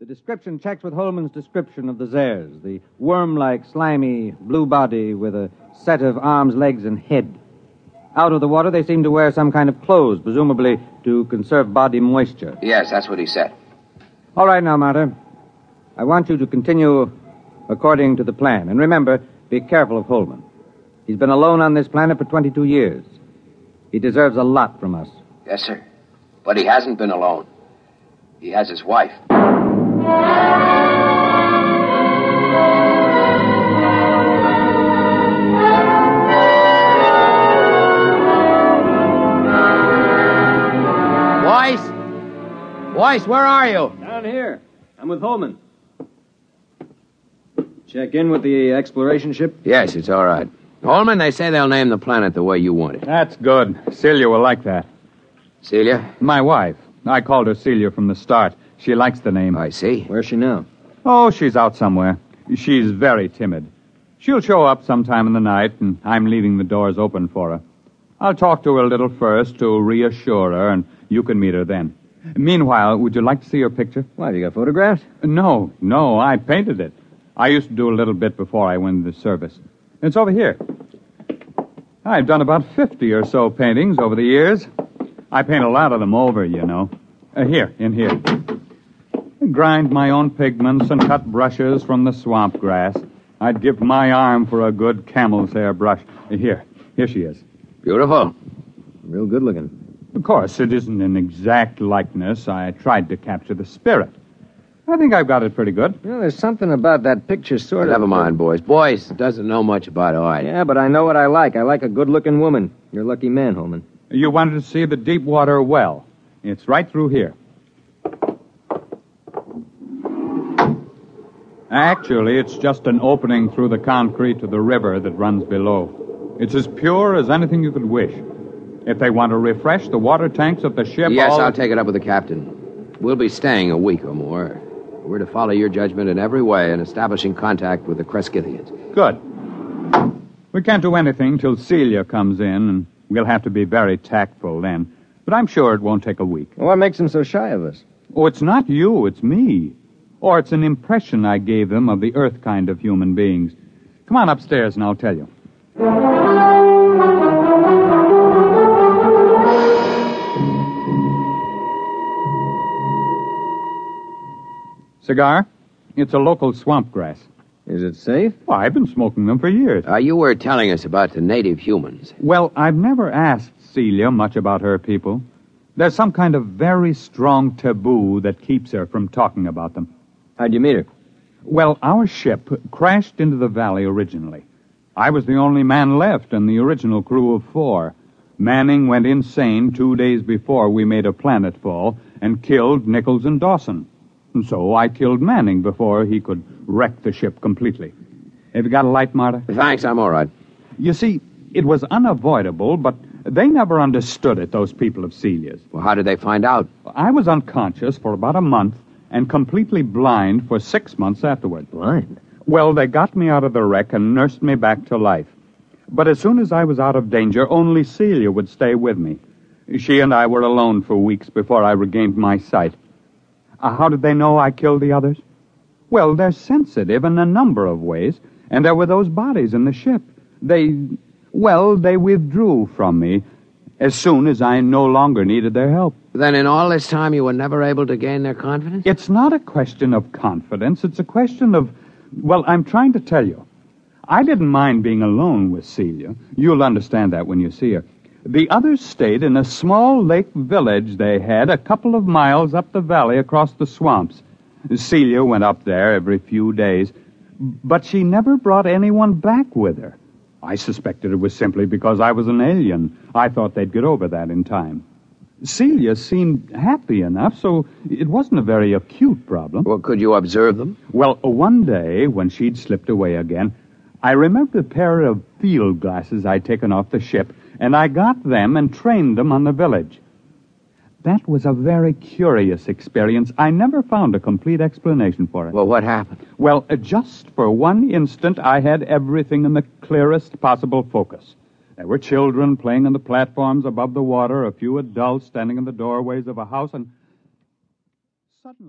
The description checks with Holman's description of the Zares the worm like, slimy, blue body with a set of arms, legs, and head. Out of the water, they seem to wear some kind of clothes, presumably to conserve body moisture. Yes, that's what he said. All right, now, Marta. I want you to continue according to the plan. And remember, be careful of Holman. He's been alone on this planet for 22 years. He deserves a lot from us. Yes, sir. But he hasn't been alone. He has his wife. Weiss? Weiss, where are you? Down here. I'm with Holman. Check in with the exploration ship? Yes, it's all right. Holman, they say they'll name the planet the way you want it. That's good. Celia will like that. Celia? My wife. I called her Celia from the start. She likes the name. I see. Where's she now? Oh, she's out somewhere. She's very timid. She'll show up sometime in the night, and I'm leaving the doors open for her. I'll talk to her a little first to reassure her, and you can meet her then. Meanwhile, would you like to see her picture? Why, have you got photographs? No, no, I painted it. I used to do a little bit before I went into service. It's over here. I've done about 50 or so paintings over the years. I paint a lot of them over, you know. Uh, here, in here. I grind my own pigments and cut brushes from the swamp grass. I'd give my arm for a good camel's hair brush. Uh, Here, here she is. Beautiful. Real good looking. Of course, it isn't an exact likeness. I tried to capture the spirit. I think I've got it pretty good. You know, there's something about that picture sort of. Never mind, boys. Boys doesn't know much about art. Yeah, but I know what I like. I like a good looking woman. You're a lucky man, Holman. You wanted to see the deep water well. It's right through here. Actually, it's just an opening through the concrete to the river that runs below. It's as pure as anything you could wish. If they want to refresh the water tanks of the ship, Yes, all- I'll take it up with the captain. We'll be staying a week or more. We're to follow your judgment in every way in establishing contact with the Kreskithians. Good. We can't do anything till Celia comes in, and we'll have to be very tactful then. But I'm sure it won't take a week. Well, what makes them so shy of us? Oh, it's not you, it's me. Or it's an impression I gave them of the earth kind of human beings. Come on upstairs and I'll tell you. Cigar? It's a local swamp grass. Is it safe? Well, I've been smoking them for years. Uh, you were telling us about the native humans. Well, I've never asked Celia much about her people. There's some kind of very strong taboo that keeps her from talking about them. How'd you meet her? Well, our ship crashed into the valley originally. I was the only man left in the original crew of four. Manning went insane two days before we made a planetfall and killed Nichols and Dawson. And so I killed Manning before he could wreck the ship completely. Have you got a light, Marta? Thanks, I'm all right. You see, it was unavoidable, but they never understood it, those people of Celia's. Well, how did they find out? I was unconscious for about a month and completely blind for six months afterward. Blind. Well, they got me out of the wreck and nursed me back to life. But as soon as I was out of danger, only Celia would stay with me. She and I were alone for weeks before I regained my sight. Uh, how did they know I killed the others? Well, they're sensitive in a number of ways, and there were those bodies in the ship. They, well, they withdrew from me as soon as I no longer needed their help. Then, in all this time, you were never able to gain their confidence? It's not a question of confidence. It's a question of, well, I'm trying to tell you. I didn't mind being alone with Celia. You'll understand that when you see her. The others stayed in a small lake village they had a couple of miles up the valley across the swamps. Celia went up there every few days, but she never brought anyone back with her. I suspected it was simply because I was an alien. I thought they'd get over that in time. Celia seemed happy enough, so it wasn't a very acute problem. Well, could you observe them? Well, one day, when she'd slipped away again, I remembered a pair of field glasses I'd taken off the ship, and I got them and trained them on the village. That was a very curious experience. I never found a complete explanation for it. Well, what happened? Well, uh, just for one instant, I had everything in the clearest possible focus. There were children playing on the platforms above the water, a few adults standing in the doorways of a house, and suddenly.